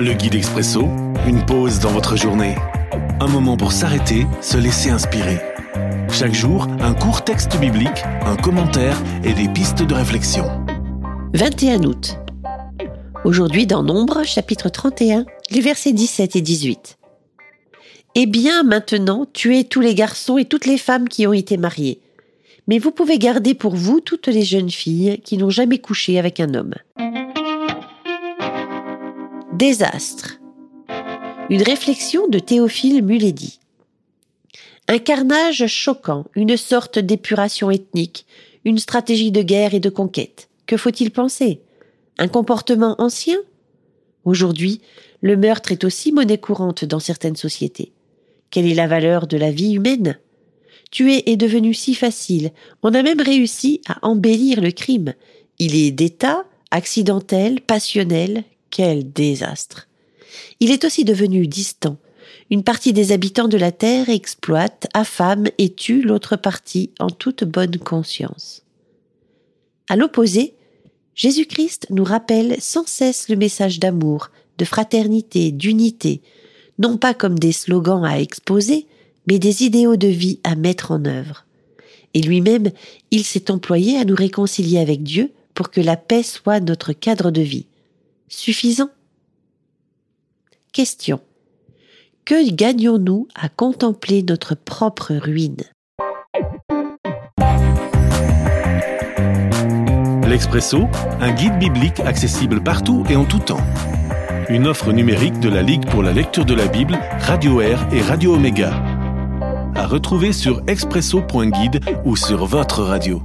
Le guide expresso, une pause dans votre journée. Un moment pour s'arrêter, se laisser inspirer. Chaque jour, un court texte biblique, un commentaire et des pistes de réflexion. 21 août. Aujourd'hui dans Nombre, chapitre 31, les versets 17 et 18. Eh bien, maintenant, tuez tous les garçons et toutes les femmes qui ont été mariés. Mais vous pouvez garder pour vous toutes les jeunes filles qui n'ont jamais couché avec un homme. Désastre. Une réflexion de Théophile Muledi. Un carnage choquant, une sorte d'épuration ethnique, une stratégie de guerre et de conquête. Que faut-il penser? Un comportement ancien? Aujourd'hui, le meurtre est aussi monnaie courante dans certaines sociétés. Quelle est la valeur de la vie humaine? Tuer est devenu si facile, on a même réussi à embellir le crime. Il est d'État, accidentel, passionnel, quel désastre. Il est aussi devenu distant. Une partie des habitants de la Terre exploite, affame et tue l'autre partie en toute bonne conscience. À l'opposé, Jésus-Christ nous rappelle sans cesse le message d'amour, de fraternité, d'unité, non pas comme des slogans à exposer, mais des idéaux de vie à mettre en œuvre. Et lui-même, il s'est employé à nous réconcilier avec Dieu pour que la paix soit notre cadre de vie suffisant Question. Que gagnons-nous à contempler notre propre ruine? L'Expresso, un guide biblique accessible partout et en tout temps. Une offre numérique de la Ligue pour la lecture de la Bible, Radio Air et Radio Omega. À retrouver sur expresso.guide ou sur votre radio.